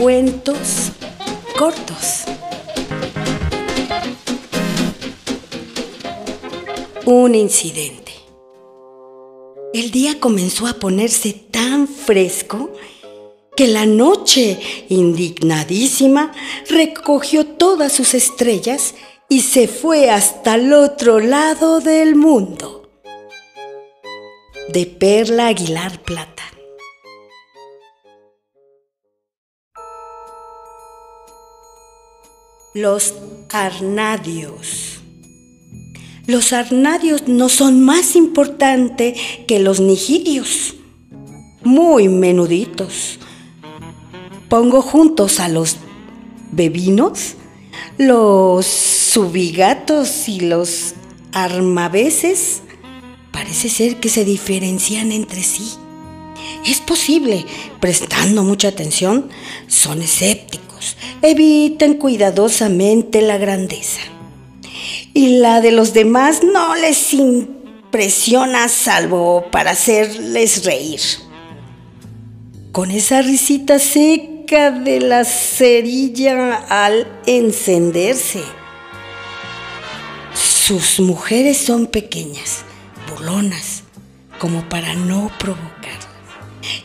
Cuentos cortos. Un incidente. El día comenzó a ponerse tan fresco que la noche, indignadísima, recogió todas sus estrellas y se fue hasta el otro lado del mundo. De Perla Aguilar Plata. Los arnadios. Los arnadios no son más importantes que los nigidios, muy menuditos. Pongo juntos a los bebinos, los subigatos y los armaveses. Parece ser que se diferencian entre sí. Es posible, prestando mucha atención, son escépticos, evitan cuidadosamente la grandeza. Y la de los demás no les impresiona salvo para hacerles reír. Con esa risita seca de la cerilla al encenderse. Sus mujeres son pequeñas, burlonas, como para no provocar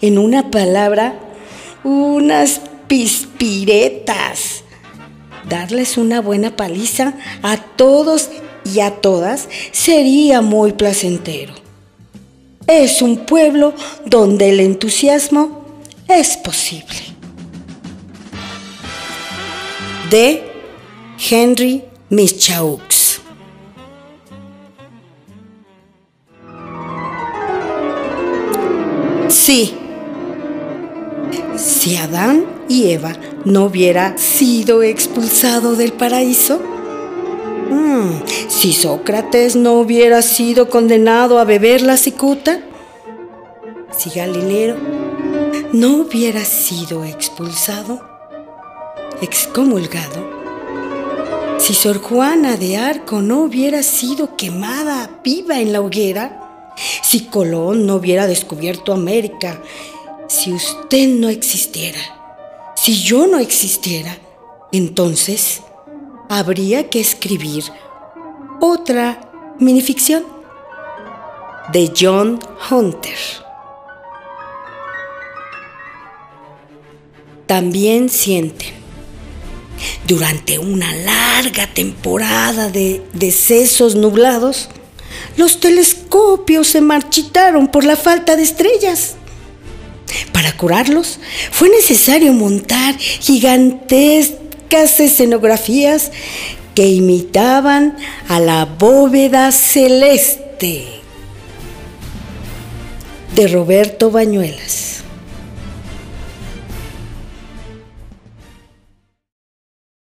en una palabra, unas pispiretas. Darles una buena paliza a todos y a todas sería muy placentero. Es un pueblo donde el entusiasmo es posible. De Henry Mischaux. Sí, si Adán y Eva no hubiera sido expulsado del paraíso, mm, si Sócrates no hubiera sido condenado a beber la cicuta, si Galileo no hubiera sido expulsado, excomulgado, si Sor Juana de Arco no hubiera sido quemada viva en la hoguera, si Colón no hubiera descubierto América, si usted no existiera, si yo no existiera, entonces habría que escribir otra minificción de John Hunter. También sienten, durante una larga temporada de decesos nublados, los telescopios se marchitaron por la falta de estrellas. Para curarlos fue necesario montar gigantescas escenografías que imitaban a la bóveda celeste de Roberto Bañuelas.